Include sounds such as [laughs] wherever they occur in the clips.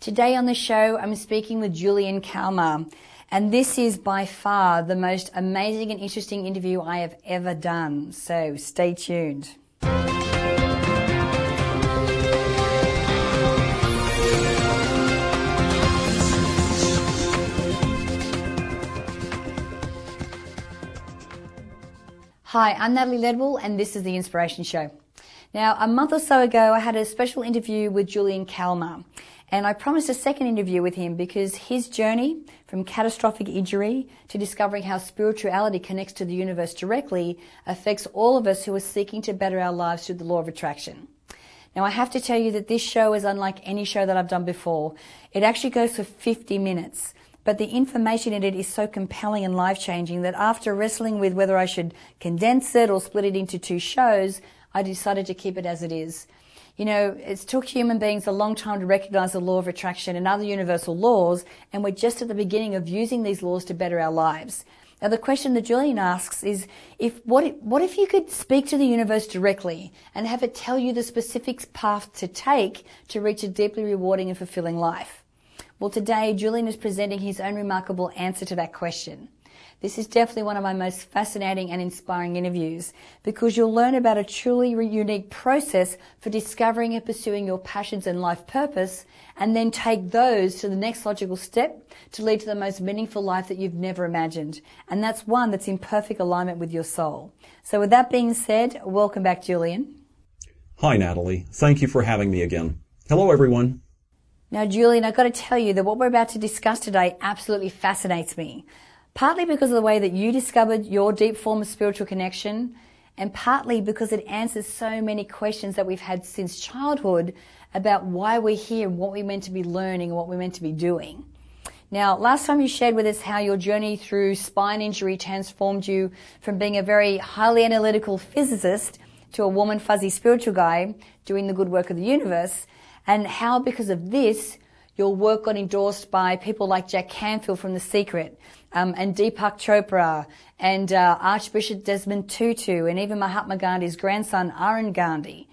Today on the show, I'm speaking with Julian Kalmar, and this is by far the most amazing and interesting interview I have ever done. So stay tuned. Hi, I'm Natalie Ledwell, and this is The Inspiration Show. Now, a month or so ago, I had a special interview with Julian Kalmar, and I promised a second interview with him because his journey from catastrophic injury to discovering how spirituality connects to the universe directly affects all of us who are seeking to better our lives through the law of attraction. Now, I have to tell you that this show is unlike any show that I've done before. It actually goes for 50 minutes. But the information in it is so compelling and life changing that after wrestling with whether I should condense it or split it into two shows, I decided to keep it as it is. You know, it's took human beings a long time to recognize the law of attraction and other universal laws, and we're just at the beginning of using these laws to better our lives. Now, the question that Julian asks is, if what if, what if you could speak to the universe directly and have it tell you the specific path to take to reach a deeply rewarding and fulfilling life? Well, today, Julian is presenting his own remarkable answer to that question. This is definitely one of my most fascinating and inspiring interviews because you'll learn about a truly unique process for discovering and pursuing your passions and life purpose and then take those to the next logical step to lead to the most meaningful life that you've never imagined. And that's one that's in perfect alignment with your soul. So with that being said, welcome back, Julian. Hi, Natalie. Thank you for having me again. Hello, everyone. Now, Julian, I've got to tell you that what we're about to discuss today absolutely fascinates me. Partly because of the way that you discovered your deep form of spiritual connection, and partly because it answers so many questions that we've had since childhood about why we're here and what we're meant to be learning and what we're meant to be doing. Now, last time you shared with us how your journey through spine injury transformed you from being a very highly analytical physicist to a warm and fuzzy spiritual guy doing the good work of the universe and how because of this, your work got endorsed by people like Jack Canfield from The Secret, um, and Deepak Chopra, and uh, Archbishop Desmond Tutu, and even Mahatma Gandhi's grandson, Arun Gandhi.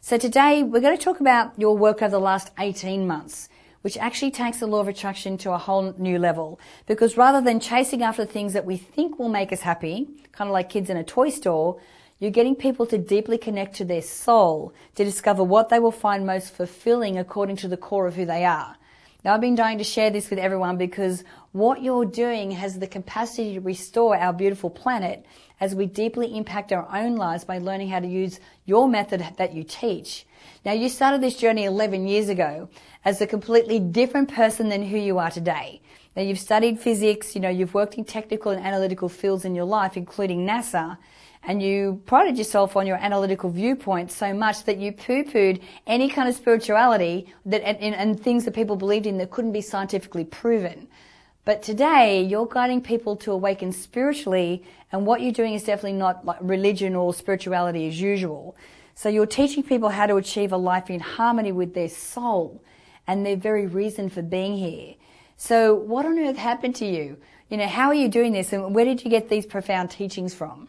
So today, we're going to talk about your work over the last 18 months, which actually takes the law of attraction to a whole new level. Because rather than chasing after things that we think will make us happy, kind of like kids in a toy store, you're getting people to deeply connect to their soul to discover what they will find most fulfilling according to the core of who they are. Now, I've been dying to share this with everyone because what you're doing has the capacity to restore our beautiful planet as we deeply impact our own lives by learning how to use your method that you teach. Now, you started this journey 11 years ago as a completely different person than who you are today. Now, you've studied physics, you know, you've worked in technical and analytical fields in your life, including NASA, and you prided yourself on your analytical viewpoint so much that you poo-pooed any kind of spirituality that and, and, things that people believed in that couldn't be scientifically proven. But today, you're guiding people to awaken spiritually, and what you're doing is definitely not like religion or spirituality as usual. So you're teaching people how to achieve a life in harmony with their soul and their very reason for being here. So what on earth happened to you? You know, how are you doing this and where did you get these profound teachings from?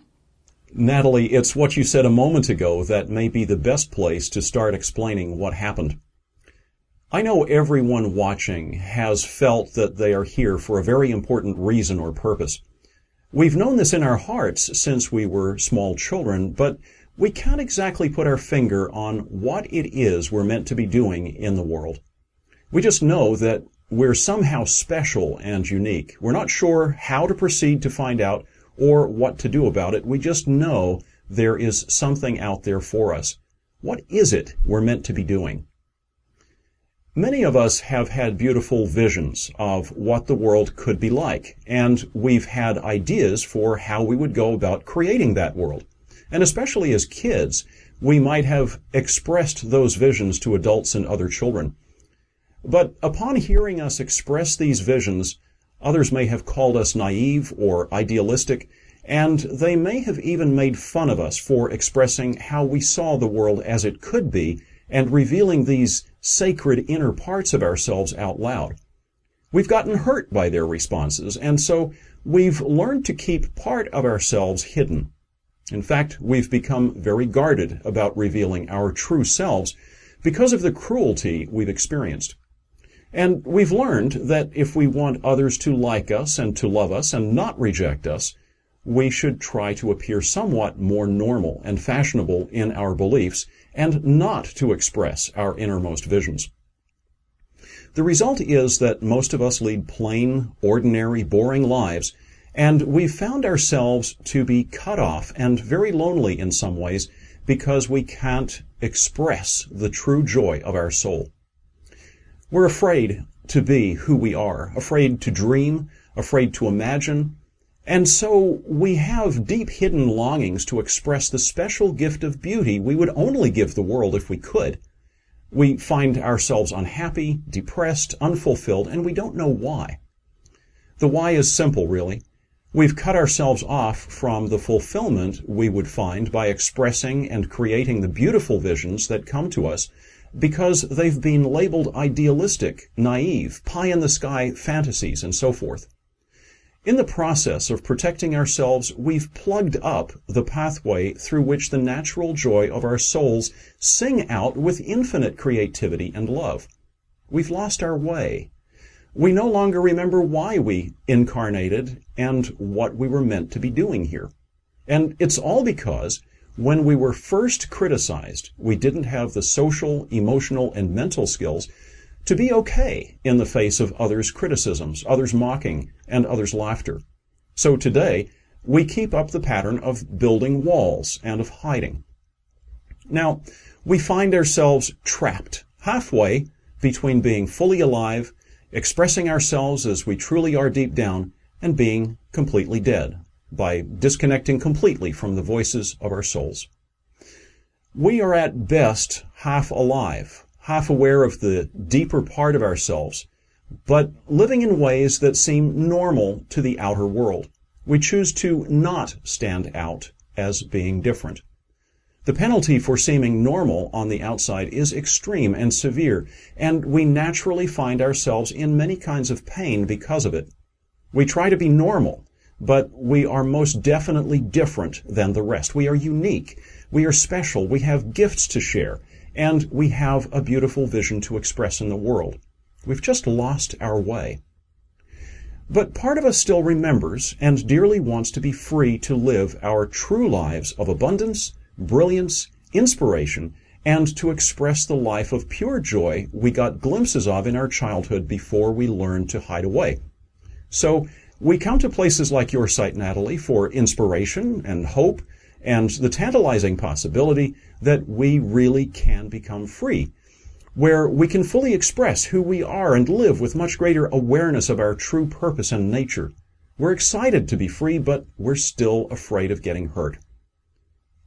Natalie, it's what you said a moment ago that may be the best place to start explaining what happened. I know everyone watching has felt that they are here for a very important reason or purpose. We've known this in our hearts since we were small children, but we can't exactly put our finger on what it is we're meant to be doing in the world. We just know that we're somehow special and unique. We're not sure how to proceed to find out or what to do about it. We just know there is something out there for us. What is it we're meant to be doing? Many of us have had beautiful visions of what the world could be like, and we've had ideas for how we would go about creating that world. And especially as kids, we might have expressed those visions to adults and other children. But upon hearing us express these visions, Others may have called us naive or idealistic, and they may have even made fun of us for expressing how we saw the world as it could be and revealing these sacred inner parts of ourselves out loud. We've gotten hurt by their responses, and so we've learned to keep part of ourselves hidden. In fact, we've become very guarded about revealing our true selves because of the cruelty we've experienced. And we've learned that if we want others to like us and to love us and not reject us, we should try to appear somewhat more normal and fashionable in our beliefs and not to express our innermost visions. The result is that most of us lead plain, ordinary, boring lives, and we've found ourselves to be cut off and very lonely in some ways because we can't express the true joy of our soul. We're afraid to be who we are, afraid to dream, afraid to imagine, and so we have deep hidden longings to express the special gift of beauty we would only give the world if we could. We find ourselves unhappy, depressed, unfulfilled, and we don't know why. The why is simple, really. We've cut ourselves off from the fulfillment we would find by expressing and creating the beautiful visions that come to us because they've been labeled idealistic, naive, pie in the sky fantasies, and so forth. In the process of protecting ourselves, we've plugged up the pathway through which the natural joy of our souls sing out with infinite creativity and love. We've lost our way. We no longer remember why we incarnated and what we were meant to be doing here. And it's all because when we were first criticized, we didn't have the social, emotional, and mental skills to be okay in the face of others' criticisms, others' mocking, and others' laughter. So today, we keep up the pattern of building walls and of hiding. Now, we find ourselves trapped halfway between being fully alive, expressing ourselves as we truly are deep down, and being completely dead by disconnecting completely from the voices of our souls. We are at best half alive, half aware of the deeper part of ourselves, but living in ways that seem normal to the outer world. We choose to not stand out as being different. The penalty for seeming normal on the outside is extreme and severe, and we naturally find ourselves in many kinds of pain because of it. We try to be normal, but we are most definitely different than the rest. We are unique. We are special. We have gifts to share and we have a beautiful vision to express in the world. We've just lost our way. But part of us still remembers and dearly wants to be free to live our true lives of abundance, brilliance, inspiration, and to express the life of pure joy we got glimpses of in our childhood before we learned to hide away. So we come to places like your site, Natalie, for inspiration and hope and the tantalizing possibility that we really can become free, where we can fully express who we are and live with much greater awareness of our true purpose and nature. We're excited to be free, but we're still afraid of getting hurt.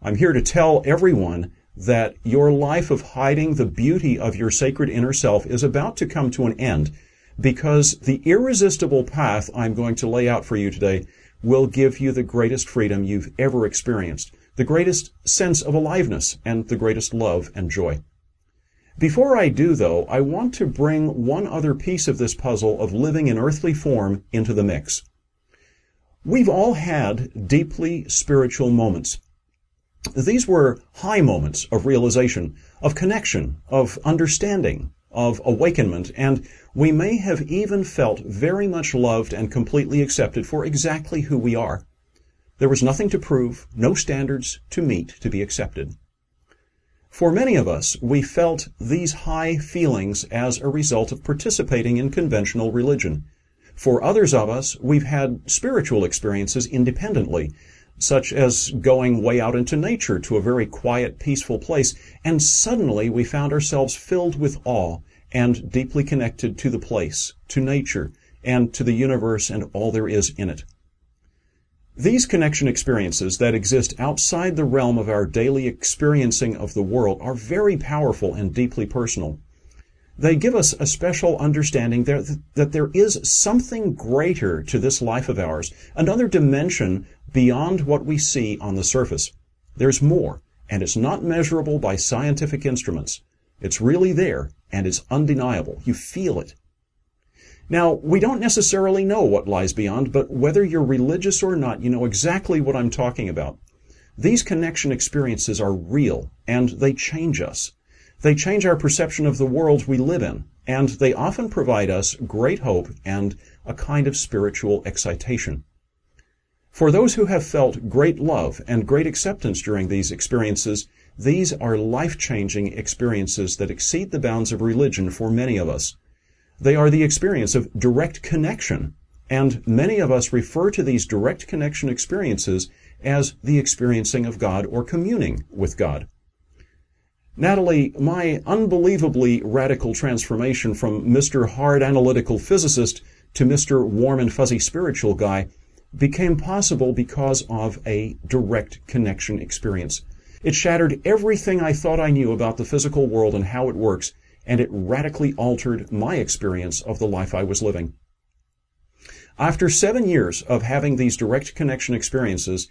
I'm here to tell everyone that your life of hiding the beauty of your sacred inner self is about to come to an end because the irresistible path I'm going to lay out for you today will give you the greatest freedom you've ever experienced, the greatest sense of aliveness, and the greatest love and joy. Before I do, though, I want to bring one other piece of this puzzle of living in earthly form into the mix. We've all had deeply spiritual moments. These were high moments of realization, of connection, of understanding, of awakenment, and we may have even felt very much loved and completely accepted for exactly who we are. There was nothing to prove, no standards to meet to be accepted. For many of us, we felt these high feelings as a result of participating in conventional religion. For others of us, we've had spiritual experiences independently, such as going way out into nature to a very quiet, peaceful place, and suddenly we found ourselves filled with awe and deeply connected to the place, to nature, and to the universe and all there is in it. These connection experiences that exist outside the realm of our daily experiencing of the world are very powerful and deeply personal. They give us a special understanding that, that there is something greater to this life of ours, another dimension beyond what we see on the surface. There's more, and it's not measurable by scientific instruments. It's really there, and it's undeniable. You feel it. Now, we don't necessarily know what lies beyond, but whether you're religious or not, you know exactly what I'm talking about. These connection experiences are real, and they change us. They change our perception of the world we live in, and they often provide us great hope and a kind of spiritual excitation. For those who have felt great love and great acceptance during these experiences, these are life-changing experiences that exceed the bounds of religion for many of us. They are the experience of direct connection, and many of us refer to these direct connection experiences as the experiencing of God or communing with God. Natalie, my unbelievably radical transformation from Mr. Hard Analytical Physicist to Mr. Warm and Fuzzy Spiritual Guy became possible because of a direct connection experience. It shattered everything I thought I knew about the physical world and how it works, and it radically altered my experience of the life I was living. After seven years of having these direct connection experiences,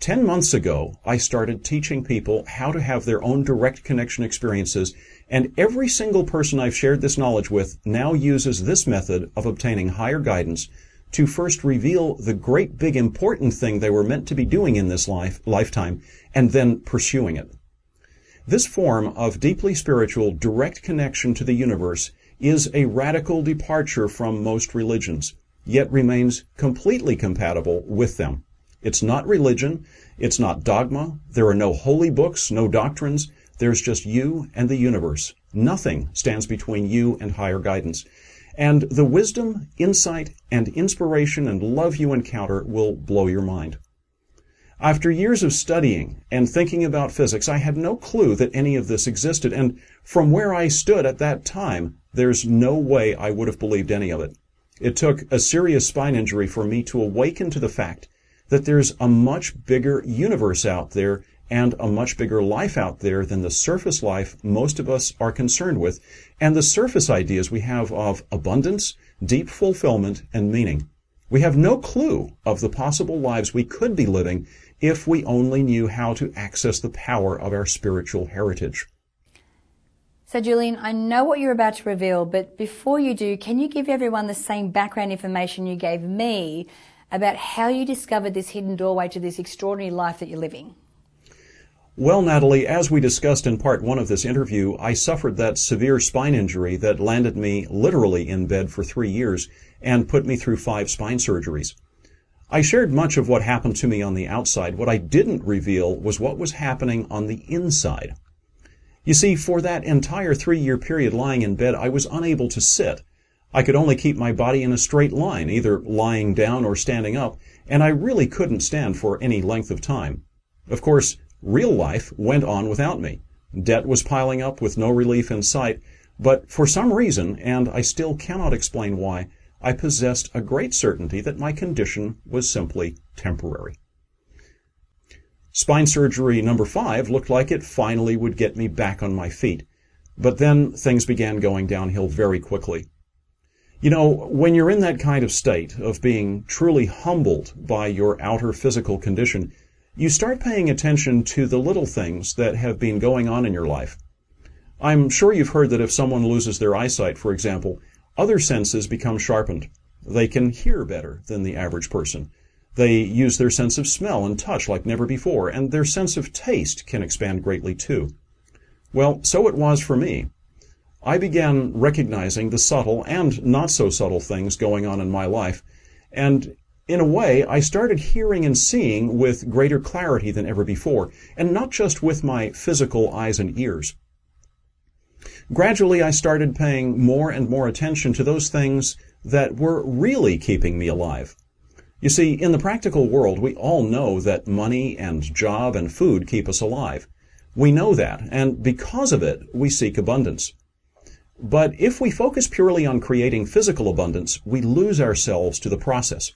10 months ago, I started teaching people how to have their own direct connection experiences, and every single person I've shared this knowledge with now uses this method of obtaining higher guidance to first reveal the great big important thing they were meant to be doing in this life, lifetime, and then pursuing it. This form of deeply spiritual direct connection to the universe is a radical departure from most religions, yet remains completely compatible with them. It's not religion. It's not dogma. There are no holy books, no doctrines. There's just you and the universe. Nothing stands between you and higher guidance. And the wisdom, insight, and inspiration and love you encounter will blow your mind. After years of studying and thinking about physics, I had no clue that any of this existed, and from where I stood at that time, there's no way I would have believed any of it. It took a serious spine injury for me to awaken to the fact that there's a much bigger universe out there and a much bigger life out there than the surface life most of us are concerned with and the surface ideas we have of abundance, deep fulfillment, and meaning. We have no clue of the possible lives we could be living if we only knew how to access the power of our spiritual heritage. So, Julian, I know what you're about to reveal, but before you do, can you give everyone the same background information you gave me about how you discovered this hidden doorway to this extraordinary life that you're living. Well, Natalie, as we discussed in part one of this interview, I suffered that severe spine injury that landed me literally in bed for three years and put me through five spine surgeries. I shared much of what happened to me on the outside. What I didn't reveal was what was happening on the inside. You see, for that entire three year period lying in bed, I was unable to sit. I could only keep my body in a straight line, either lying down or standing up, and I really couldn't stand for any length of time. Of course, real life went on without me. Debt was piling up with no relief in sight, but for some reason, and I still cannot explain why, I possessed a great certainty that my condition was simply temporary. Spine surgery number five looked like it finally would get me back on my feet. But then things began going downhill very quickly. You know, when you're in that kind of state of being truly humbled by your outer physical condition, you start paying attention to the little things that have been going on in your life. I'm sure you've heard that if someone loses their eyesight, for example, other senses become sharpened. They can hear better than the average person. They use their sense of smell and touch like never before, and their sense of taste can expand greatly too. Well, so it was for me. I began recognizing the subtle and not so subtle things going on in my life. And in a way, I started hearing and seeing with greater clarity than ever before, and not just with my physical eyes and ears. Gradually, I started paying more and more attention to those things that were really keeping me alive. You see, in the practical world, we all know that money and job and food keep us alive. We know that, and because of it, we seek abundance. But if we focus purely on creating physical abundance, we lose ourselves to the process.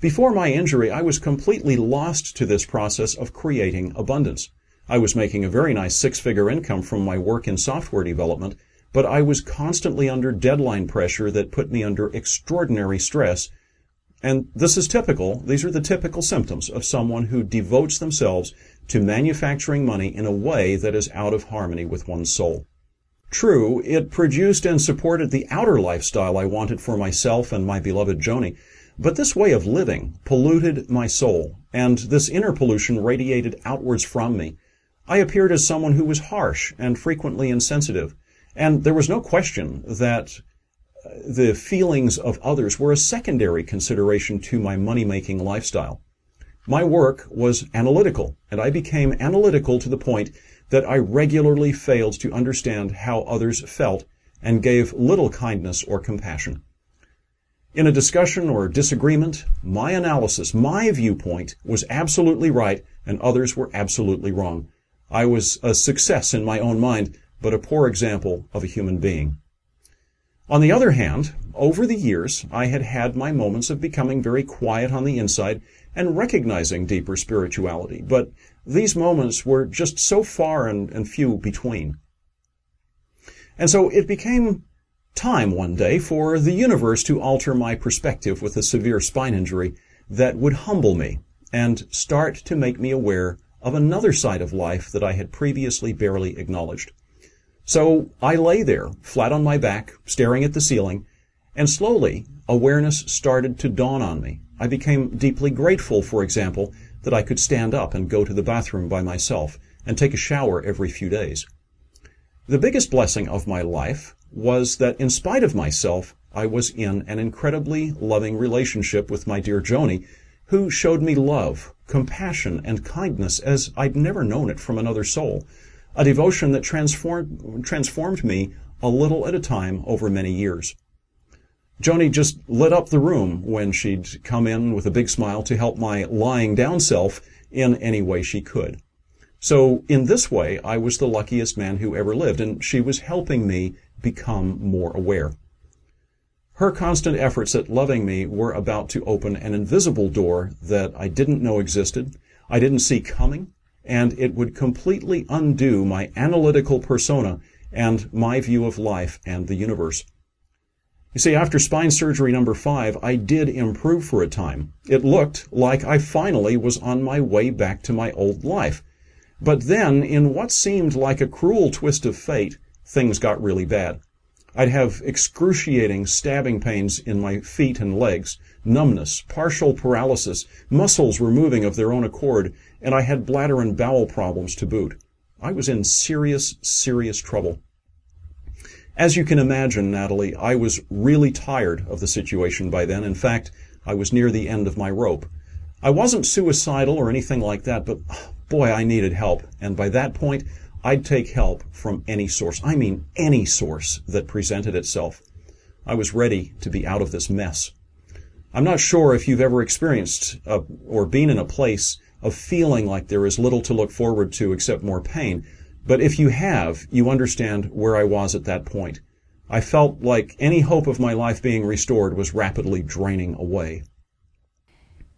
Before my injury, I was completely lost to this process of creating abundance. I was making a very nice six-figure income from my work in software development, but I was constantly under deadline pressure that put me under extraordinary stress. And this is typical, these are the typical symptoms of someone who devotes themselves to manufacturing money in a way that is out of harmony with one's soul. True, it produced and supported the outer lifestyle I wanted for myself and my beloved Joni, but this way of living polluted my soul, and this inner pollution radiated outwards from me. I appeared as someone who was harsh and frequently insensitive, And there was no question that uh, the feelings of others were a secondary consideration to my money-making lifestyle. My work was analytical, and I became analytical to the point that I regularly failed to understand how others felt and gave little kindness or compassion. In a discussion or disagreement, my analysis, my viewpoint was absolutely right and others were absolutely wrong. I was a success in my own mind, but a poor example of a human being. On the other hand, over the years, I had had my moments of becoming very quiet on the inside and recognizing deeper spirituality, but these moments were just so far and, and few between. And so it became time one day for the universe to alter my perspective with a severe spine injury that would humble me and start to make me aware of another side of life that I had previously barely acknowledged. So I lay there, flat on my back, staring at the ceiling, and slowly awareness started to dawn on me. I became deeply grateful, for example, that I could stand up and go to the bathroom by myself and take a shower every few days. The biggest blessing of my life was that in spite of myself, I was in an incredibly loving relationship with my dear Joni, who showed me love, compassion, and kindness as I'd never known it from another soul, a devotion that transformed, transformed me a little at a time over many years. Joni just lit up the room when she'd come in with a big smile to help my lying down self in any way she could. So in this way, I was the luckiest man who ever lived, and she was helping me become more aware. Her constant efforts at loving me were about to open an invisible door that I didn't know existed, I didn't see coming, and it would completely undo my analytical persona and my view of life and the universe. You see, after spine surgery number five, I did improve for a time. It looked like I finally was on my way back to my old life. But then, in what seemed like a cruel twist of fate, things got really bad. I'd have excruciating stabbing pains in my feet and legs, numbness, partial paralysis, muscles were moving of their own accord, and I had bladder and bowel problems to boot. I was in serious, serious trouble. As you can imagine, Natalie, I was really tired of the situation by then. In fact, I was near the end of my rope. I wasn't suicidal or anything like that, but boy, I needed help. And by that point, I'd take help from any source. I mean, any source that presented itself. I was ready to be out of this mess. I'm not sure if you've ever experienced a, or been in a place of feeling like there is little to look forward to except more pain. But if you have, you understand where I was at that point. I felt like any hope of my life being restored was rapidly draining away.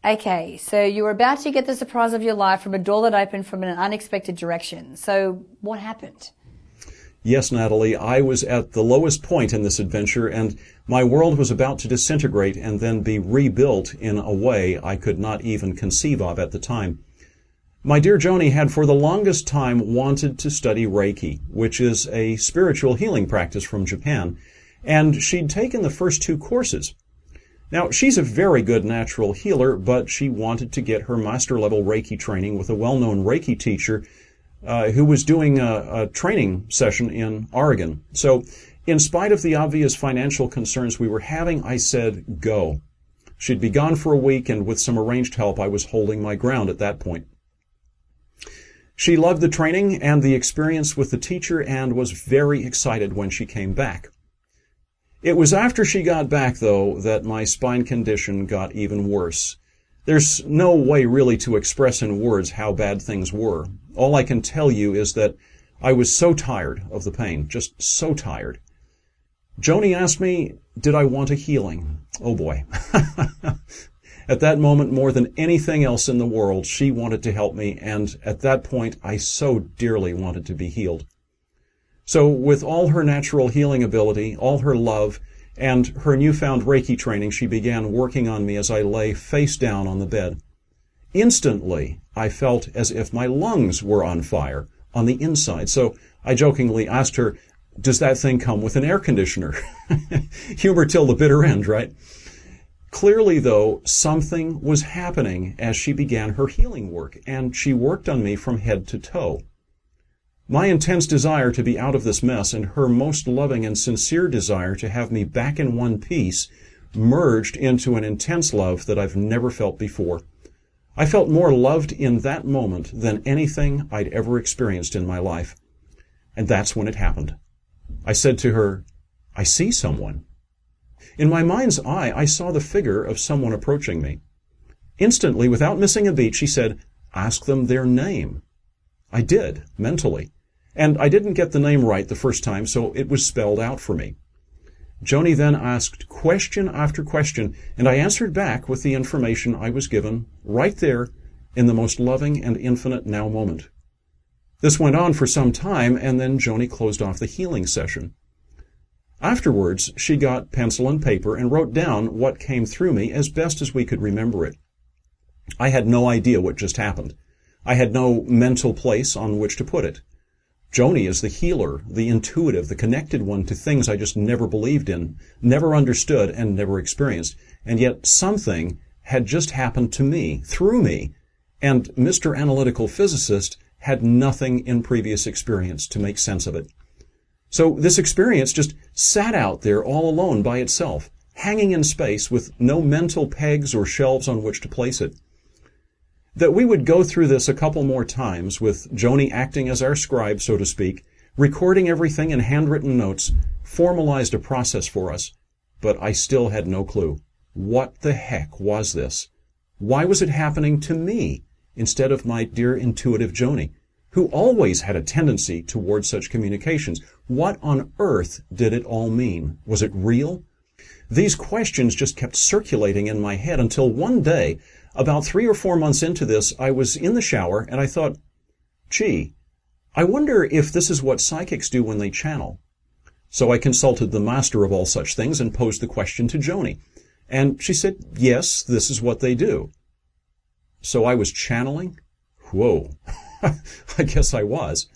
Okay, so you were about to get the surprise of your life from a door that opened from an unexpected direction. So what happened? Yes, Natalie, I was at the lowest point in this adventure and my world was about to disintegrate and then be rebuilt in a way I could not even conceive of at the time. My dear Joni had for the longest time wanted to study Reiki, which is a spiritual healing practice from Japan, and she'd taken the first two courses. Now, she's a very good natural healer, but she wanted to get her master level Reiki training with a well-known Reiki teacher uh, who was doing a, a training session in Oregon. So, in spite of the obvious financial concerns we were having, I said, go. She'd be gone for a week, and with some arranged help, I was holding my ground at that point. She loved the training and the experience with the teacher and was very excited when she came back. It was after she got back, though, that my spine condition got even worse. There's no way really to express in words how bad things were. All I can tell you is that I was so tired of the pain, just so tired. Joni asked me, did I want a healing? Oh boy. [laughs] at that moment, more than anything else in the world, she wanted to help me, and at that point, I so dearly wanted to be healed. So with all her natural healing ability, all her love, and her newfound Reiki training, she began working on me as I lay face down on the bed. Instantly, I felt as if my lungs were on fire on the inside. So I jokingly asked her, does that thing come with an air conditioner? [laughs] Humor till the bitter end, right? Clearly, though, something was happening as she began her healing work, and she worked on me from head to toe. My intense desire to be out of this mess and her most loving and sincere desire to have me back in one piece merged into an intense love that I've never felt before. I felt more loved in that moment than anything I'd ever experienced in my life. And that's when it happened. I said to her, I see someone. In my mind's eye, I saw the figure of someone approaching me. Instantly, without missing a beat, she said, Ask them their name. I did, mentally. And I didn't get the name right the first time, so it was spelled out for me. Joni then asked question after question, and I answered back with the information I was given right there in the most loving and infinite now moment. This went on for some time, and then Joni closed off the healing session. Afterwards, she got pencil and paper and wrote down what came through me as best as we could remember it. I had no idea what just happened. I had no mental place on which to put it. Joni is the healer, the intuitive, the connected one to things I just never believed in, never understood, and never experienced. And yet something had just happened to me, through me, and Mr. Analytical Physicist had nothing in previous experience to make sense of it. So this experience just sat out there all alone by itself, hanging in space with no mental pegs or shelves on which to place it that we would go through this a couple more times with Joni acting as our scribe, so to speak, recording everything in handwritten notes, formalized a process for us, but I still had no clue. What the heck was this? Why was it happening to me instead of my dear intuitive Joni, who always had a tendency towards such communications? What on earth did it all mean? Was it real? These questions just kept circulating in my head until one day about three or four months into this, I was in the shower and I thought, gee, I wonder if this is what psychics do when they channel. So I consulted the master of all such things and posed the question to Joni. And she said, yes, this is what they do. So I was channeling? Whoa. [laughs] [laughs] I guess I was.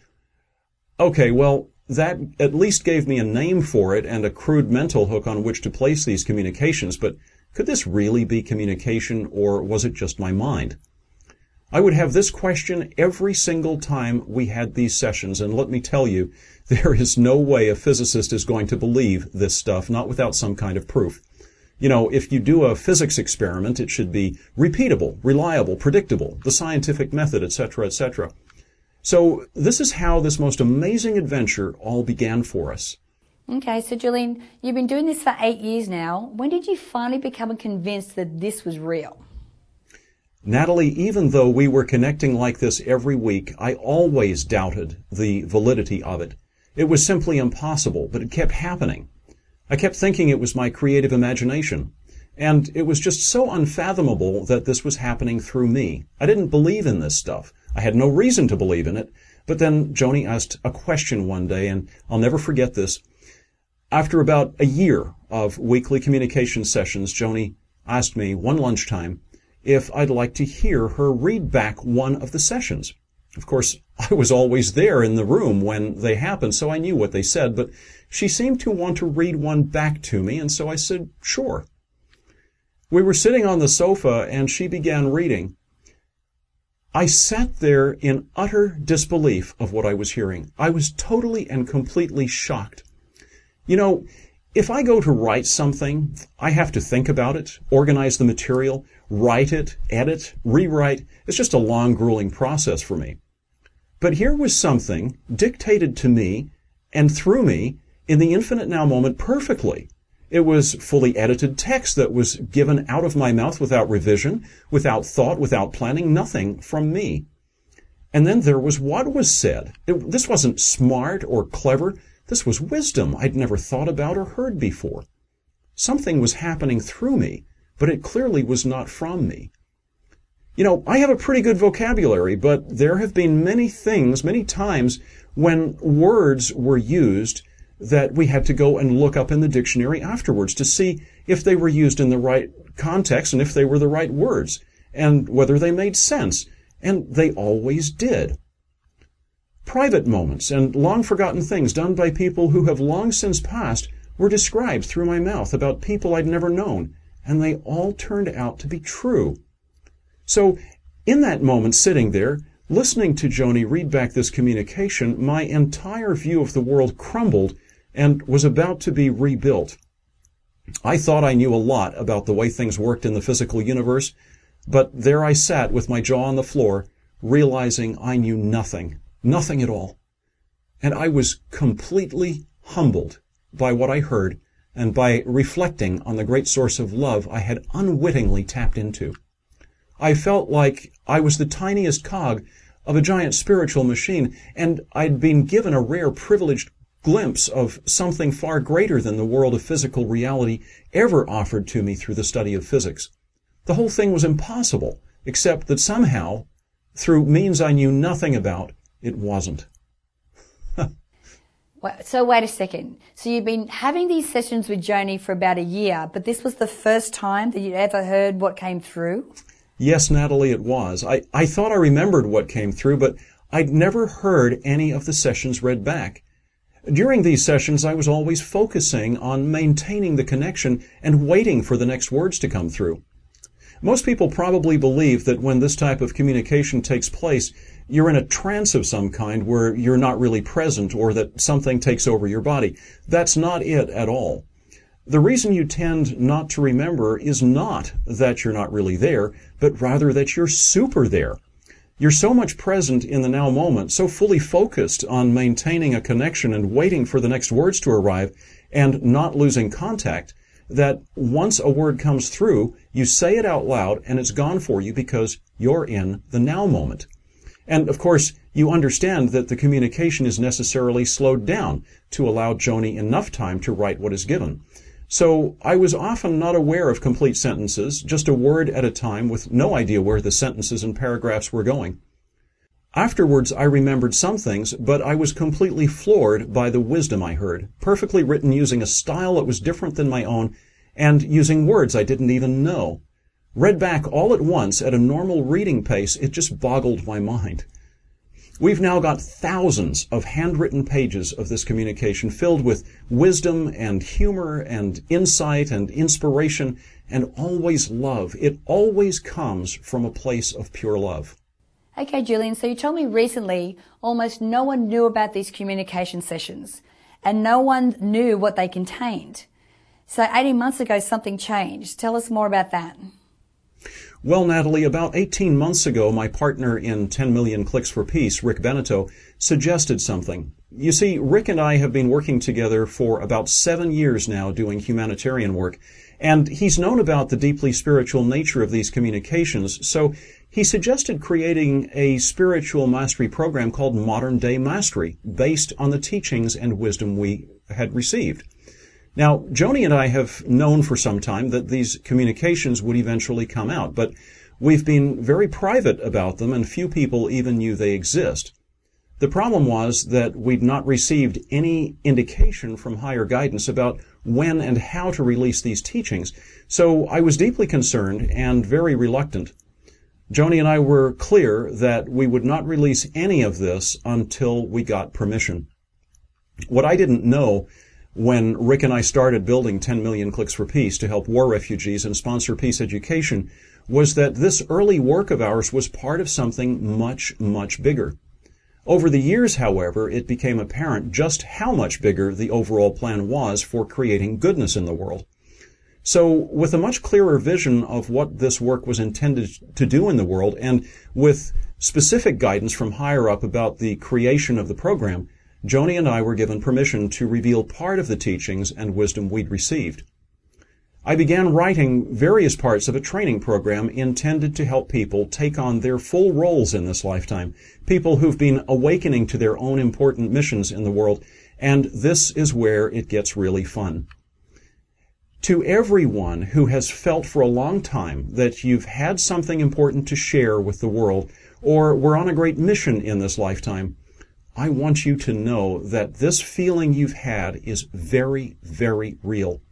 Okay, well, that at least gave me a name for it and a crude mental hook on which to place these communications, but could this really be communication, or was it just my mind? I would have this question every single time we had these sessions, and let me tell you, [laughs] there is no way a physicist is going to believe this stuff, not without some kind of proof. You know, if you do a physics experiment, it should be repeatable, reliable, predictable, the scientific method, etc., etc. So this is how this most amazing adventure all began for us. Okay, so Julian, you've been doing this for eight years now. When did you finally become convinced that this was real? Natalie, even though we were connecting like this every week, I always doubted the validity of it. It was simply impossible, but it kept happening. I kept thinking it was my creative imagination. And it was just so unfathomable that this was happening through me. I didn't believe in this stuff. I had no reason to believe in it. But then Joni asked a question one day, and I'll never forget this. After about a year of weekly communication sessions, Joni asked me one lunchtime if I'd like to hear her read back one of the sessions. Of course, [laughs] I was always there in the room when they happened, so I knew what they said, but she seemed to want to read one back to me, and so I said, sure. We were sitting on the sofa, and she began reading. I sat there in utter disbelief of what I was hearing. I was totally and completely shocked. You know, if I go to write something, I have to think about it, organize the material, write it, edit, rewrite. It's just a long, grueling process for me. But here was something dictated to me and through me in the infinite now moment perfectly. It was fully edited text that was given out of my mouth without revision, without thought, without planning, nothing from me. And then there was what was said. It, this wasn't smart or clever. This was wisdom I'd never thought about or heard before. Something was happening through me, but it clearly was not from me. You know, I have a pretty good vocabulary, but there have been many things, many times when words were used that we had to go and look up in the dictionary afterwards to see if they were used in the right context and if they were the right words and whether they made sense. And they always did. Private moments and long forgotten things done by people who have long since passed were described through my mouth about people I'd never known, and they all turned out to be true. So, in that moment sitting there, Listening to Joni read back this communication, my entire view of the world crumbled and was about to be rebuilt. I thought I knew a lot about the way things worked in the physical universe, but there I sat with my jaw on the floor, realizing I knew nothing, nothing at all. And I was completely humbled by what I heard and by reflecting on the great source of love I had unwittingly tapped into. I felt like I was the tiniest cog of a giant spiritual machine, and I'd been given a rare privileged glimpse of something far greater than the world of physical reality ever offered to me through the study of physics. The whole thing was impossible, except that somehow, through means I knew nothing about, it wasn't. [laughs] so wait a second. So you've been having these sessions with Joni for about a year, but this was the first time that you'd ever heard what came through? Yes, Natalie, it was. I, I thought I remembered what came through, but I'd never heard any of the sessions read back. During these sessions, I was always focusing on maintaining the connection and waiting for the next words to come through. Most people probably believe that when this type of communication takes place, you're in a trance of some kind where you're not really present or that something takes over your body. That's not it at all. The reason you tend not to remember is not that you're not really there, but rather that you're super there. You're so much present in the now moment, so fully focused on maintaining a connection and waiting for the next words to arrive and not losing contact that once a word comes through, you say it out loud and it's gone for you because you're in the now moment. And of course, you understand that the communication is necessarily slowed down to allow Joni enough time to write what is given. So I was often not aware of complete sentences, just a word at a time with no idea where the sentences and paragraphs were going. Afterwards, I remembered some things, but I was completely floored by the wisdom I heard, perfectly written using a style that was different than my own and using words I didn't even know. Read back all at once at a normal reading pace, it just boggled my mind. We've now got thousands of handwritten pages of this communication filled with wisdom and humor and insight and inspiration and always love. It always comes from a place of pure love. Okay, Julian, so you told me recently almost no one knew about these communication sessions and no one knew what they contained. So 18 months ago, something changed. Tell us more about that. Well, Natalie, about 18 months ago, my partner in 10 Million Clicks for Peace, Rick Beneteau, suggested something. You see, Rick and I have been working together for about seven years now doing humanitarian work, and he's known about the deeply spiritual nature of these communications, so he suggested creating a spiritual mastery program called Modern Day Mastery, based on the teachings and wisdom we had received. Now, Joni and I have known for some time that these communications would eventually come out, but we've been very private about them and few people even knew they exist. The problem was that we'd not received any indication from higher guidance about when and how to release these teachings, so I was deeply concerned and very reluctant. Joni and I were clear that we would not release any of this until we got permission. What I didn't know when Rick and I started building 10 million clicks for peace to help war refugees and sponsor peace education was that this early work of ours was part of something much, much bigger. Over the years, however, it became apparent just how much bigger the overall plan was for creating goodness in the world. So, with a much clearer vision of what this work was intended to do in the world, and with specific guidance from higher up about the creation of the program, Joni and I were given permission to reveal part of the teachings and wisdom we'd received. I began writing various parts of a training program intended to help people take on their full roles in this lifetime, people who've been awakening to their own important missions in the world, and this is where it gets really fun. To everyone who has felt for a long time that you've had something important to share with the world, or were on a great mission in this lifetime, I want you to know that this feeling you've had is very, very real.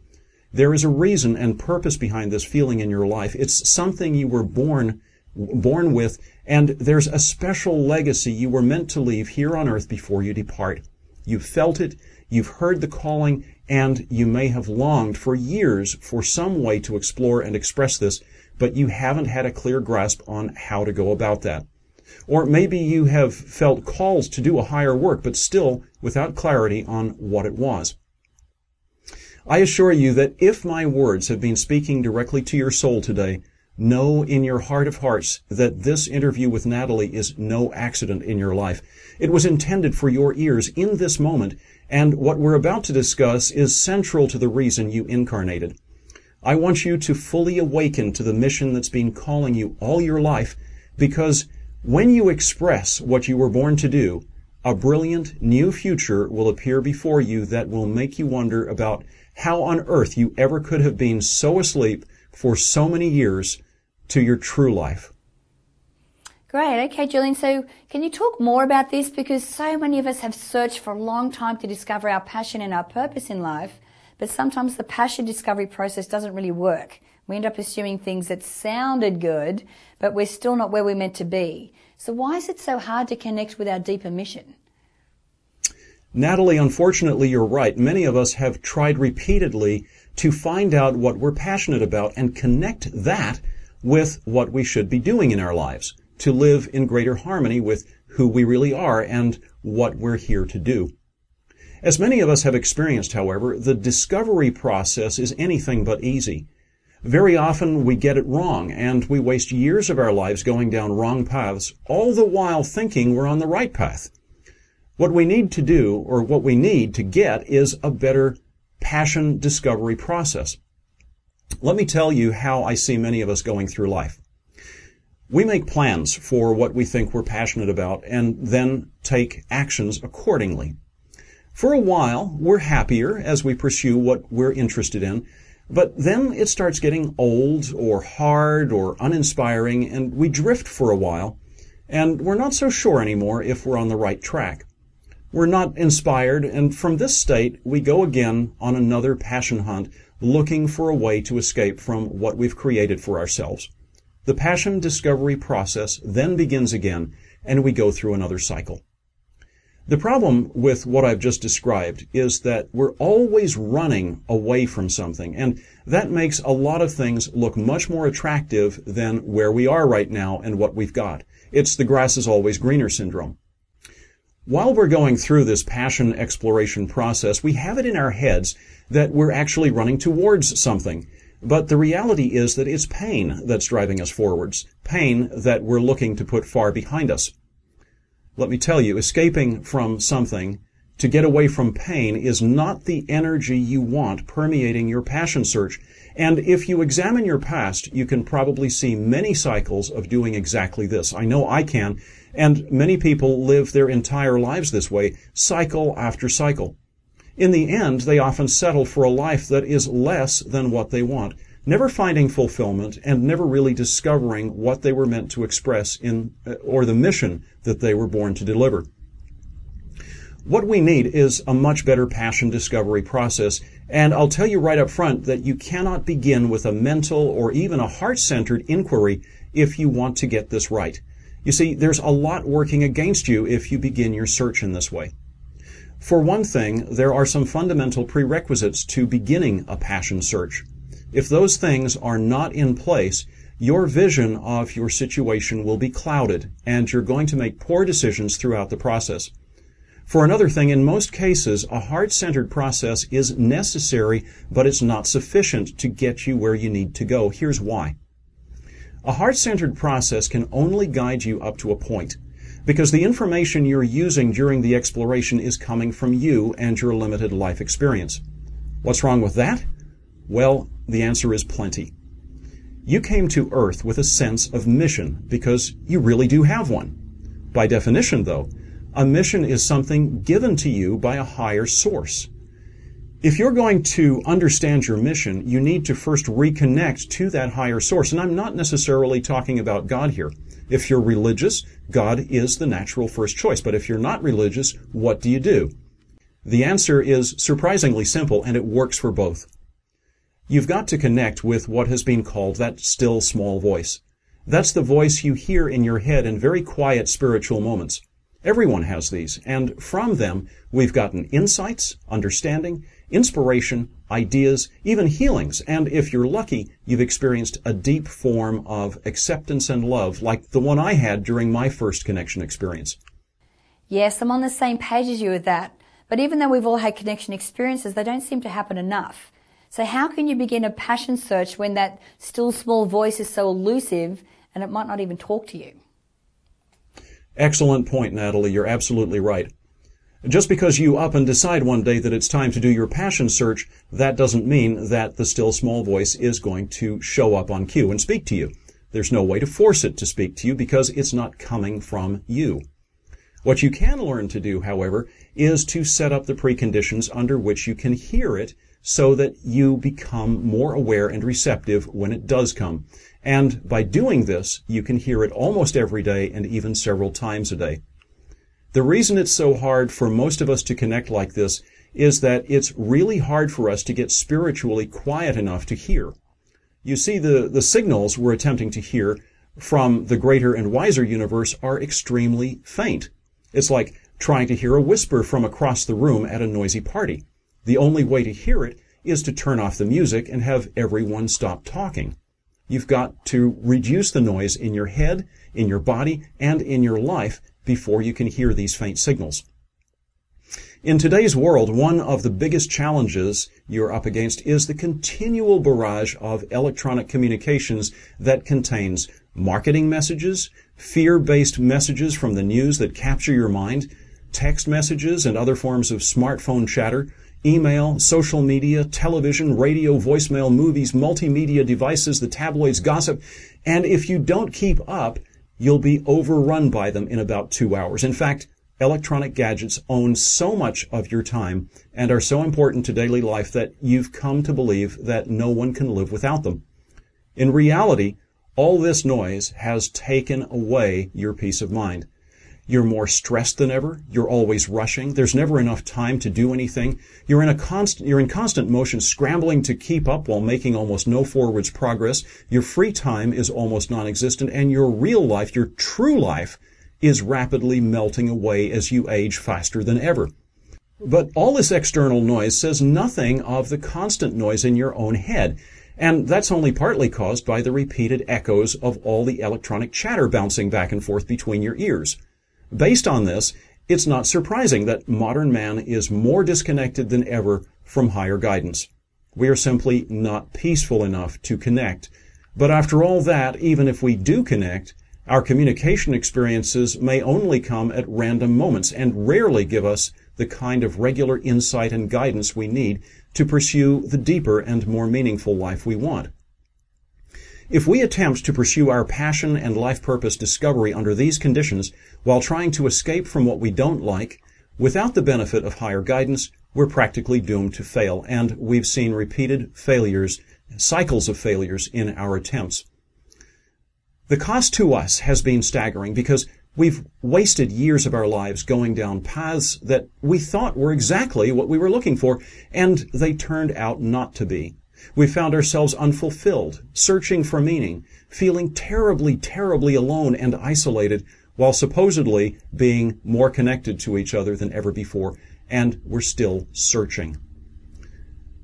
There is a reason and purpose behind this feeling in your life. It's something you were born born with, and there's a special legacy you were meant to leave here on earth before you depart. You've felt it, you've heard the calling, and you may have longed for years for some way to explore and express this, but you haven't had a clear grasp on how to go about that. Or maybe you have felt called to do a higher work, but still without clarity on what it was. I assure you that if my words have been speaking directly to your soul today, know in your heart of hearts that this interview with Natalie is no accident in your life. It was intended for your ears in this moment, and what we're about to discuss is central to the reason you incarnated. I want you to fully awaken to the mission that's been calling you all your life because when you express what you were born to do, a brilliant new future will appear before you that will make you wonder about how on earth you ever could have been so asleep for so many years to your true life. Great. Okay, Julian. So can you talk more about this? Because so many of us have searched for a long time to discover our passion and our purpose in life. But sometimes the passion discovery process doesn't really work. We end up assuming things that sounded good, but we're still not where we're meant to be. So why is it so hard to connect with our deeper mission? Natalie, unfortunately, you're right. Many of us have tried repeatedly to find out what we're passionate about and connect that with what we should be doing in our lives to live in greater harmony with who we really are and what we're here to do. As many of us have experienced, however, the discovery process is anything but easy. Very often we get it wrong and we waste years of our lives going down wrong paths, all the while thinking we're on the right path. What we need to do, or what we need to get, is a better passion discovery process. Let me tell you how I see many of us going through life. We make plans for what we think we're passionate about and then take actions accordingly. For a while, we're happier as we pursue what we're interested in, but then it starts getting old or hard or uninspiring and we drift for a while and we're not so sure anymore if we're on the right track. We're not inspired and from this state we go again on another passion hunt looking for a way to escape from what we've created for ourselves. The passion discovery process then begins again and we go through another cycle. The problem with what I've just described is that we're always running away from something, and that makes a lot of things look much more attractive than where we are right now and what we've got. It's the grass is always greener syndrome. While we're going through this passion exploration process, we have it in our heads that we're actually running towards something. But the reality is that it's pain that's driving us forwards, pain that we're looking to put far behind us. Let me tell you, escaping from something to get away from pain is not the energy you want permeating your passion search. And if you examine your past, you can probably see many cycles of doing exactly this. I know I can, and many people live their entire lives this way, cycle after cycle. In the end, they often settle for a life that is less than what they want never finding fulfillment and never really discovering what they were meant to express in, uh, or the mission that they were born to deliver. What we need is a much better passion discovery process, and I'll tell you right up front that you cannot begin with a mental or even a heart-centered inquiry if you want to get this right. You see, there's a lot working against you if you begin your search in this way. For one thing, there are some fundamental prerequisites to beginning a passion search. If those things are not in place, your vision of your situation will be clouded and you're going to make poor decisions throughout the process. For another thing, in most cases, a heart-centered process is necessary, but it's not sufficient to get you where you need to go. Here's why. A heart-centered process can only guide you up to a point because the information you're using during the exploration is coming from you and your limited life experience. What's wrong with that? Well, the answer is plenty. You came to Earth with a sense of mission because you really do have one. By definition, though, a mission is something given to you by a higher source. If you're going to understand your mission, you need to first reconnect to that higher source. And I'm not necessarily talking about God here. If you're religious, God is the natural first choice. But if you're not religious, what do you do? The answer is surprisingly simple and it works for both. You've got to connect with what has been called that still small voice. That's the voice you hear in your head in very quiet spiritual moments. Everyone has these, and from them we've gotten insights, understanding, inspiration, ideas, even healings, and if you're lucky, you've experienced a deep form of acceptance and love like the one I had during my first connection experience. Yes, I'm on the same page as you with that. But even though we've all had connection experiences, they don't seem to happen enough. So how can you begin a passion search when that still small voice is so elusive and it might not even talk to you? Excellent point, Natalie. You're absolutely right. Just because you up and decide one day that it's time to do your passion search, that doesn't mean that the still small voice is going to show up on cue and speak to you. There's no way to force it to speak to you because it's not coming from you. What you can learn to do, however, is to set up the preconditions under which you can hear it so that you become more aware and receptive when it does come. And by doing this, you can hear it almost every day and even several times a day. The reason it's so hard for most of us to connect like this is that it's really hard for us to get spiritually quiet enough to hear. You see, the, the signals we're attempting to hear from the greater and wiser universe are extremely faint. It's like trying to hear a whisper from across the room at a noisy party. The only way to hear it is to turn off the music and have everyone stop talking. You've got to reduce the noise in your head, in your body, and in your life before you can hear these faint signals. In today's world, one of the biggest challenges you're up against is the continual barrage of electronic communications that contains marketing messages, fear-based messages from the news that capture your mind, text messages and other forms of smartphone chatter, email, social media, television, radio, voicemail, movies, multimedia devices, the tabloids, gossip, and if you don't keep up, you'll be overrun by them in about two hours. In fact, electronic gadgets own so much of your time and are so important to daily life that you've come to believe that no one can live without them. In reality, all this noise has taken away your peace of mind. You're more stressed than ever. You're always rushing. There's never enough time to do anything. You're in a constant, you're in constant motion, scrambling to keep up while making almost no forwards progress. Your free time is almost non-existent and your real life, your true life, is rapidly melting away as you age faster than ever. But all this external noise says nothing of the constant noise in your own head. And that's only partly caused by the repeated echoes of all the electronic chatter bouncing back and forth between your ears. Based on this, it's not surprising that modern man is more disconnected than ever from higher guidance. We are simply not peaceful enough to connect. But after all that, even if we do connect, our communication experiences may only come at random moments and rarely give us the kind of regular insight and guidance we need to pursue the deeper and more meaningful life we want. If we attempt to pursue our passion and life purpose discovery under these conditions while trying to escape from what we don't like, without the benefit of higher guidance, we're practically doomed to fail, and we've seen repeated failures, cycles of failures in our attempts. The cost to us has been staggering because we've wasted years of our lives going down paths that we thought were exactly what we were looking for, and they turned out not to be. We found ourselves unfulfilled, searching for meaning, feeling terribly, terribly alone and isolated, while supposedly being more connected to each other than ever before, and we're still searching.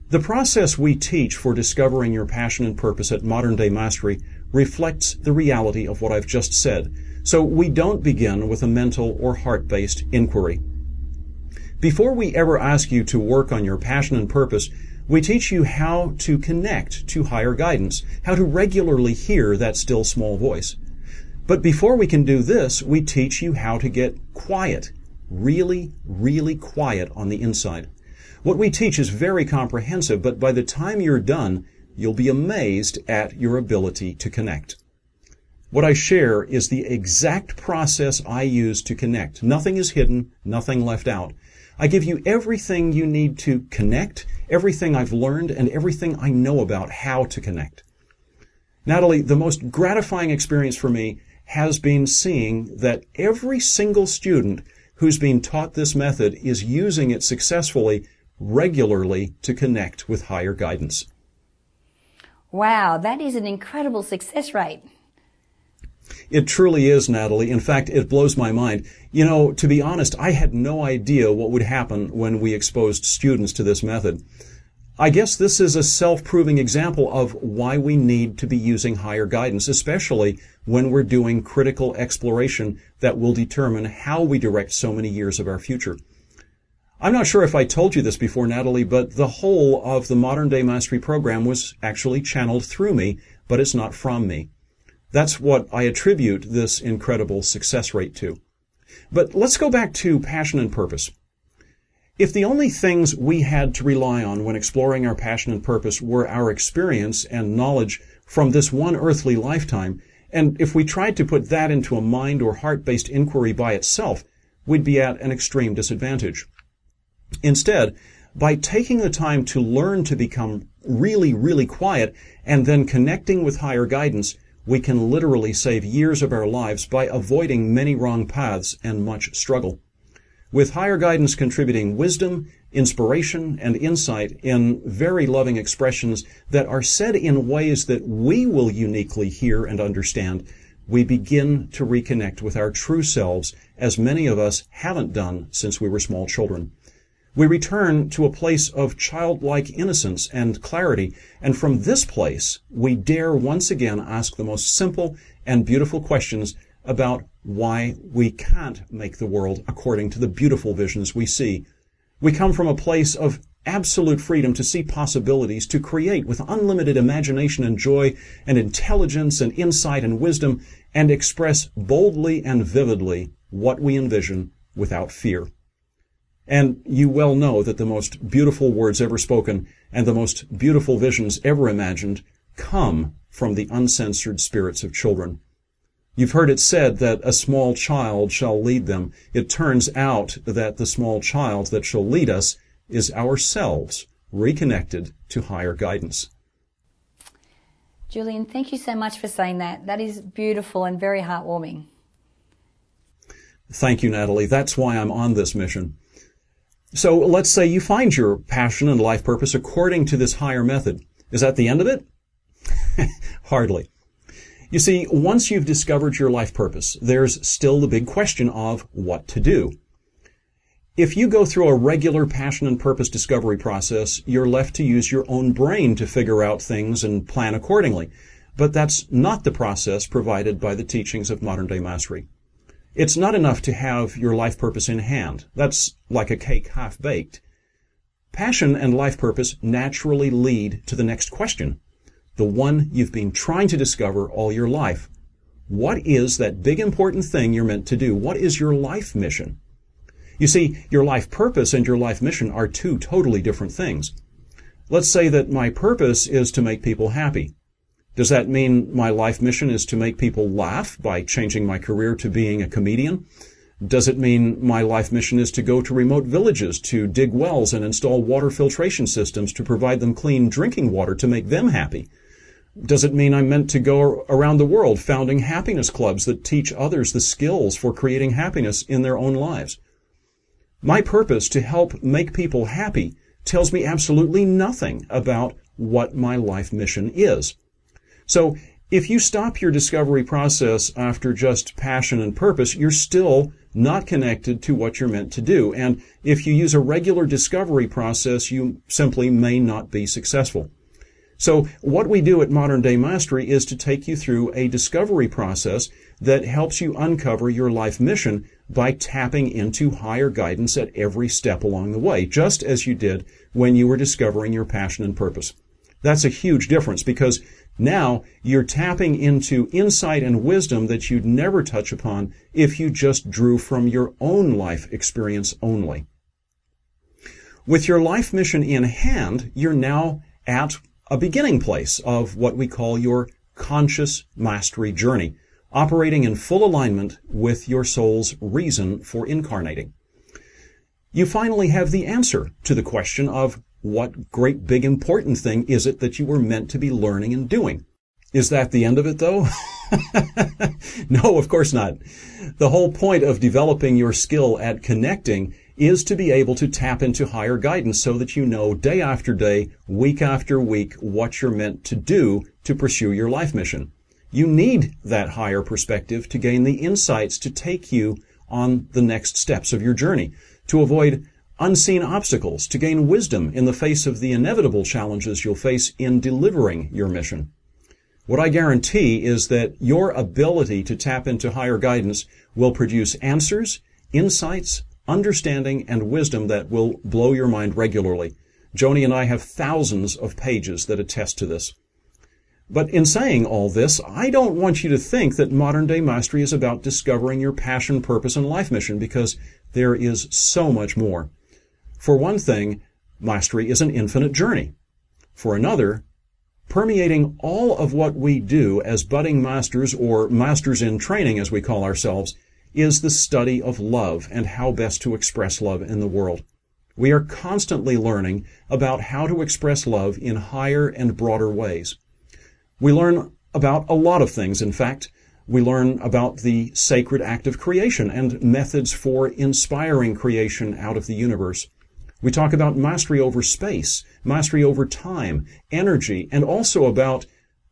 The process we teach for discovering your passion and purpose at Modern Day Mastery reflects the reality of what I've just said, so we don't begin with a mental or heart-based inquiry. Before we ever ask you to work on your passion and purpose, we teach you how to connect to higher guidance, how to regularly hear that still small voice. But before we can do this, we teach you how to get quiet, really, really quiet on the inside. What we teach is very comprehensive, but by the time you're done, you'll be amazed at your ability to connect. What I share is the exact process I use to connect. Nothing is hidden, nothing left out. I give you everything you need to connect, everything I've learned, and everything I know about how to connect. Natalie, the most gratifying experience for me has been seeing that every single student who's been taught this method is using it successfully regularly to connect with higher guidance. Wow, that is an incredible success rate. It truly is, Natalie. In fact, it blows my mind. You know, to be honest, I had no idea what would happen when we exposed students to this method. I guess this is a self-proving example of why we need to be using higher guidance, especially when we're doing critical exploration that will determine how we direct so many years of our future. I'm not sure if I told you this before, Natalie, but the whole of the Modern Day Mastery program was actually channeled through me, but it's not from me. That's what I attribute this incredible success rate to. But let's go back to passion and purpose. If the only things we had to rely on when exploring our passion and purpose were our experience and knowledge from this one earthly lifetime, and if we tried to put that into a mind or heart-based inquiry by itself, we'd be at an extreme disadvantage. Instead, by taking the time to learn to become really, really quiet and then connecting with higher guidance, we can literally save years of our lives by avoiding many wrong paths and much struggle with higher guidance contributing wisdom, inspiration, and insight in very loving expressions that are said in ways that we will uniquely hear and understand, we begin to reconnect with our true selves as many of us haven't done since we were small children. We return to a place of childlike innocence and clarity, and from this place we dare once again ask the most simple and beautiful questions about why we can't make the world according to the beautiful visions we see. We come from a place of absolute freedom to see possibilities, to create with unlimited imagination and joy and intelligence and insight and wisdom, and express boldly and vividly what we envision without fear. And you well know that the most beautiful words ever spoken and the most beautiful visions ever imagined come from the uncensored spirits of children. You've heard it said that a small child shall lead them. It turns out that the small child that shall lead us is ourselves, reconnected to higher guidance. Julian, thank you so much for saying that. That is beautiful and very heartwarming. Thank you, Natalie. That's why I'm on this mission. So let's say you find your passion and life purpose according to this higher method. Is that the end of it? [laughs] Hardly. You see, once you've discovered your life purpose, there's still the big question of what to do. If you go through a regular passion and purpose discovery process, you're left to use your own brain to figure out things and plan accordingly. But that's not the process provided by the teachings of modern day mastery. It's not enough to have your life purpose in hand. That's like a cake half baked. Passion and life purpose naturally lead to the next question the one you've been trying to discover all your life. What is that big important thing you're meant to do? What is your life mission? You see, your life purpose and your life mission are two totally different things. Let's say that my purpose is to make people happy. Does that mean my life mission is to make people laugh by changing my career to being a comedian? Does it mean my life mission is to go to remote villages to dig wells and install water filtration systems to provide them clean drinking water to make them happy? Does it mean I'm meant to go around the world founding happiness clubs that teach others the skills for creating happiness in their own lives? My purpose to help make people happy tells me absolutely nothing about what my life mission is. So if you stop your discovery process after just passion and purpose, you're still not connected to what you're meant to do. And if you use a regular discovery process, you simply may not be successful. So what we do at Modern Day Mastery is to take you through a discovery process that helps you uncover your life mission by tapping into higher guidance at every step along the way, just as you did when you were discovering your passion and purpose. That's a huge difference because now you're tapping into insight and wisdom that you'd never touch upon if you just drew from your own life experience only. With your life mission in hand, you're now at a beginning place of what we call your conscious mastery journey, operating in full alignment with your soul's reason for incarnating. You finally have the answer to the question of what great big important thing is it that you were meant to be learning and doing? Is that the end of it though? [laughs] no, of course not. The whole point of developing your skill at connecting is to be able to tap into higher guidance so that you know day after day, week after week, what you're meant to do to pursue your life mission. You need that higher perspective to gain the insights to take you on the next steps of your journey, to avoid unseen obstacles, to gain wisdom in the face of the inevitable challenges you'll face in delivering your mission. What I guarantee is that your ability to tap into higher guidance will produce answers, insights, understanding, and wisdom that will blow your mind regularly. Joni and I have thousands of pages that attest to this. But in saying all this, I don't want you to think that modern day mastery is about discovering your passion, purpose, and life mission because there is so much more. For one thing, mastery is an infinite journey. For another, permeating all of what we do as budding masters or masters in training as we call ourselves is the study of love and how best to express love in the world. We are constantly learning about how to express love in higher and broader ways. We learn about a lot of things, in fact. We learn about the sacred act of creation and methods for inspiring creation out of the universe. We talk about mastery over space, mastery over time, energy, and also about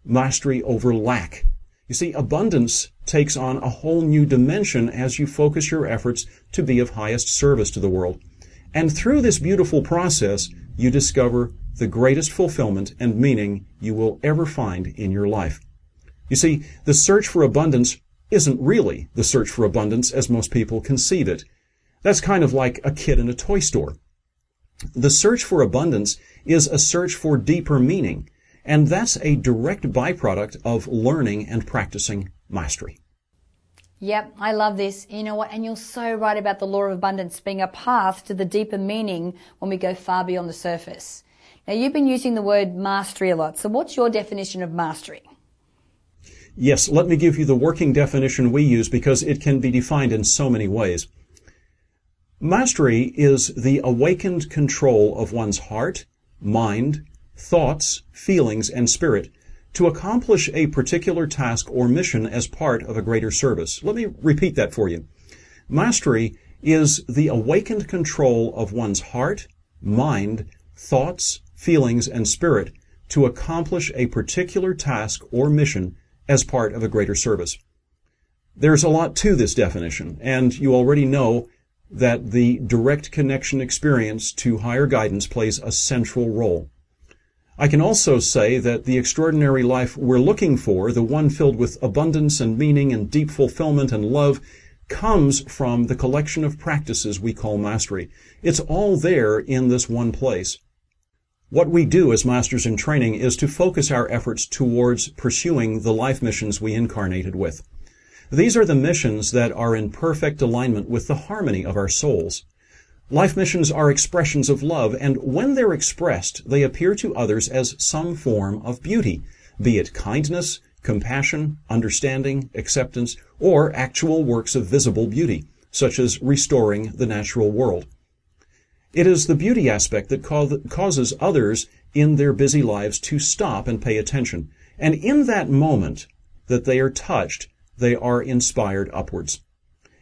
mastery over lack. You see, abundance takes on a whole new dimension as you focus your efforts to be of highest service to the world. And through this beautiful process, you discover the greatest fulfillment and meaning you will ever find in your life. You see, the search for abundance isn't really the search for abundance as most people conceive it. That's kind of like a kid in a toy store. The search for abundance is a search for deeper meaning, and that's a direct byproduct of learning and practicing mastery. Yep, I love this. You know what? And you're so right about the law of abundance being a path to the deeper meaning when we go far beyond the surface. Now, you've been using the word mastery a lot. So, what's your definition of mastery? Yes, let me give you the working definition we use because it can be defined in so many ways. Mastery is the awakened control of one's heart, mind, thoughts, feelings, and spirit to accomplish a particular task or mission as part of a greater service. Let me repeat that for you. Mastery is the awakened control of one's heart, mind, thoughts, feelings, and spirit to accomplish a particular task or mission as part of a greater service. There's a lot to this definition, and you already know that the direct connection experience to higher guidance plays a central role. I can also say that the extraordinary life we're looking for, the one filled with abundance and meaning and deep fulfillment and love, comes from the collection of practices we call mastery. It's all there in this one place. What we do as masters in training is to focus our efforts towards pursuing the life missions we incarnated with. These are the missions that are in perfect alignment with the harmony of our souls. Life missions are expressions of love, and when they're expressed, they appear to others as some form of beauty, be it kindness, compassion, understanding, acceptance, or actual works of visible beauty, such as restoring the natural world. It is the beauty aspect that causes others in their busy lives to stop and pay attention. And in that moment that they are touched, they are inspired upwards.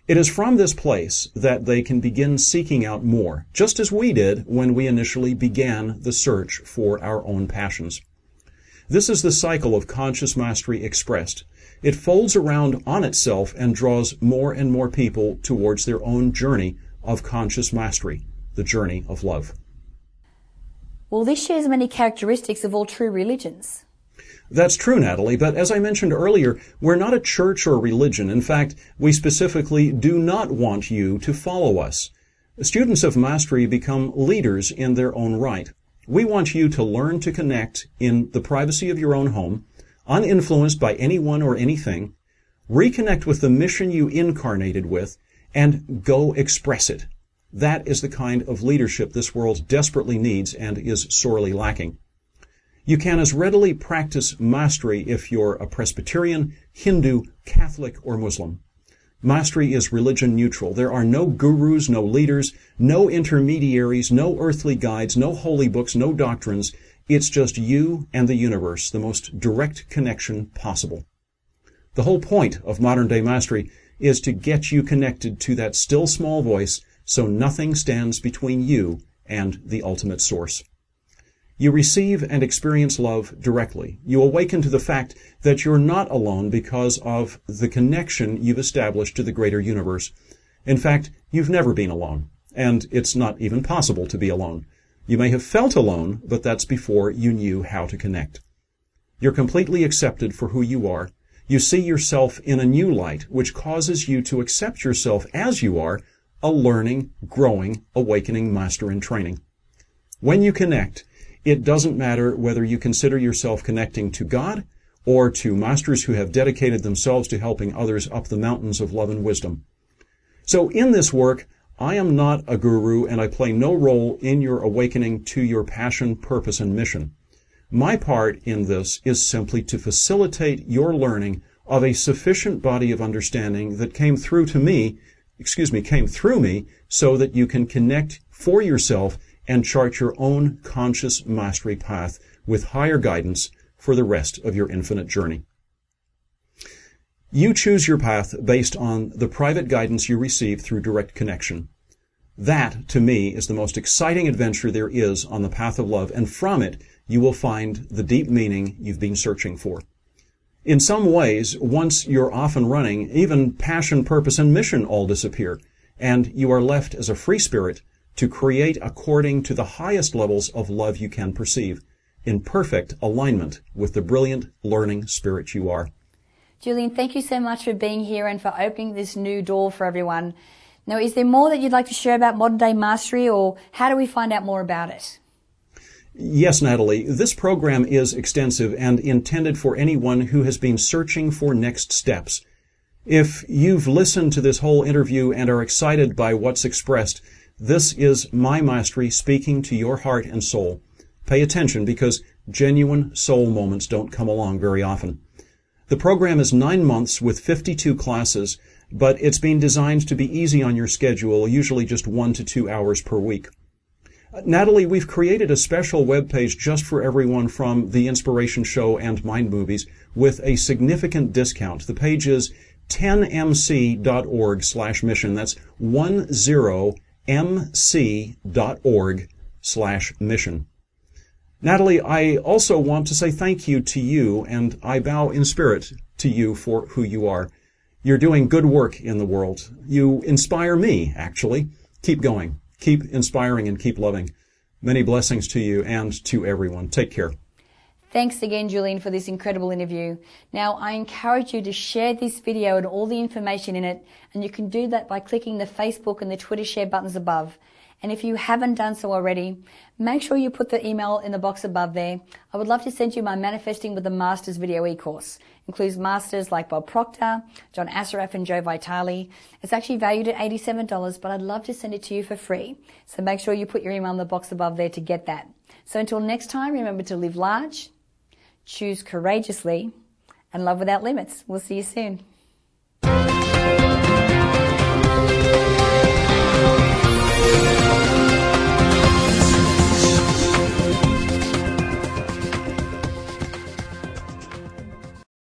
It is from this place that they can begin seeking out more, just as we did when we initially began the search for our own passions. This is the cycle of conscious mastery expressed. It folds around on itself and draws more and more people towards their own journey of conscious mastery the journey of love. Well, this shares many characteristics of all true religions. That's true, Natalie, but as I mentioned earlier, we're not a church or religion. In fact, we specifically do not want you to follow us. Students of mastery become leaders in their own right. We want you to learn to connect in the privacy of your own home, uninfluenced by anyone or anything, reconnect with the mission you incarnated with, and go express it. That is the kind of leadership this world desperately needs and is sorely lacking. You can as readily practice mastery if you're a Presbyterian, Hindu, Catholic, or Muslim. Mastery is religion neutral. There are no gurus, no leaders, no intermediaries, no earthly guides, no holy books, no doctrines. It's just you and the universe, the most direct connection possible. The whole point of modern day mastery is to get you connected to that still small voice so nothing stands between you and the ultimate source. You receive and experience love directly. You awaken to the fact that you're not alone because of the connection you've established to the greater universe. In fact, you've never been alone, and it's not even possible to be alone. You may have felt alone, but that's before you knew how to connect. You're completely accepted for who you are. You see yourself in a new light, which causes you to accept yourself as you are, a learning, growing, awakening master in training. When you connect, it doesn't matter whether you consider yourself connecting to God or to masters who have dedicated themselves to helping others up the mountains of love and wisdom. So in this work, I am not a guru and I play no role in your awakening to your passion, purpose, and mission. My part in this is simply to facilitate your learning of a sufficient body of understanding that came through to me, excuse me, came through me so that you can connect for yourself and chart your own conscious mastery path with higher guidance for the rest of your infinite journey. You choose your path based on the private guidance you receive through direct connection. That, to me, is the most exciting adventure there is on the path of love, and from it, you will find the deep meaning you've been searching for. In some ways, once you're off and running, even passion, purpose, and mission all disappear, and you are left as a free spirit to create according to the highest levels of love you can perceive, in perfect alignment with the brilliant learning spirit you are. Julian, thank you so much for being here and for opening this new door for everyone. Now, is there more that you'd like to share about modern day mastery, or how do we find out more about it? Yes, Natalie, this program is extensive and intended for anyone who has been searching for next steps. If you've listened to this whole interview and are excited by what's expressed, this is my mastery speaking to your heart and soul. Pay attention because genuine soul moments don't come along very often. The program is nine months with 52 classes, but it's been designed to be easy on your schedule, usually just one to two hours per week. Natalie, we've created a special web page just for everyone from The Inspiration Show and Mind Movies with a significant discount. The page is 10mc.org slash mission. That's 10 mc.org slash mission. Natalie, I also want to say thank you to you, and I bow in spirit to you for who you are. You're doing good work in the world. You inspire me, actually. Keep going. Keep inspiring and keep loving. Many blessings to you and to everyone. Take care. Thanks again, Julian, for this incredible interview. Now, I encourage you to share this video and all the information in it, and you can do that by clicking the Facebook and the Twitter share buttons above. And if you haven't done so already, make sure you put the email in the box above there. I would love to send you my Manifesting with the Masters video e-course. It Includes masters like Bob Proctor, John Assaraf, and Joe Vitale. It's actually valued at $87, but I'd love to send it to you for free. So make sure you put your email in the box above there to get that. So until next time, remember to live large, choose courageously, and love without limits. We'll see you soon.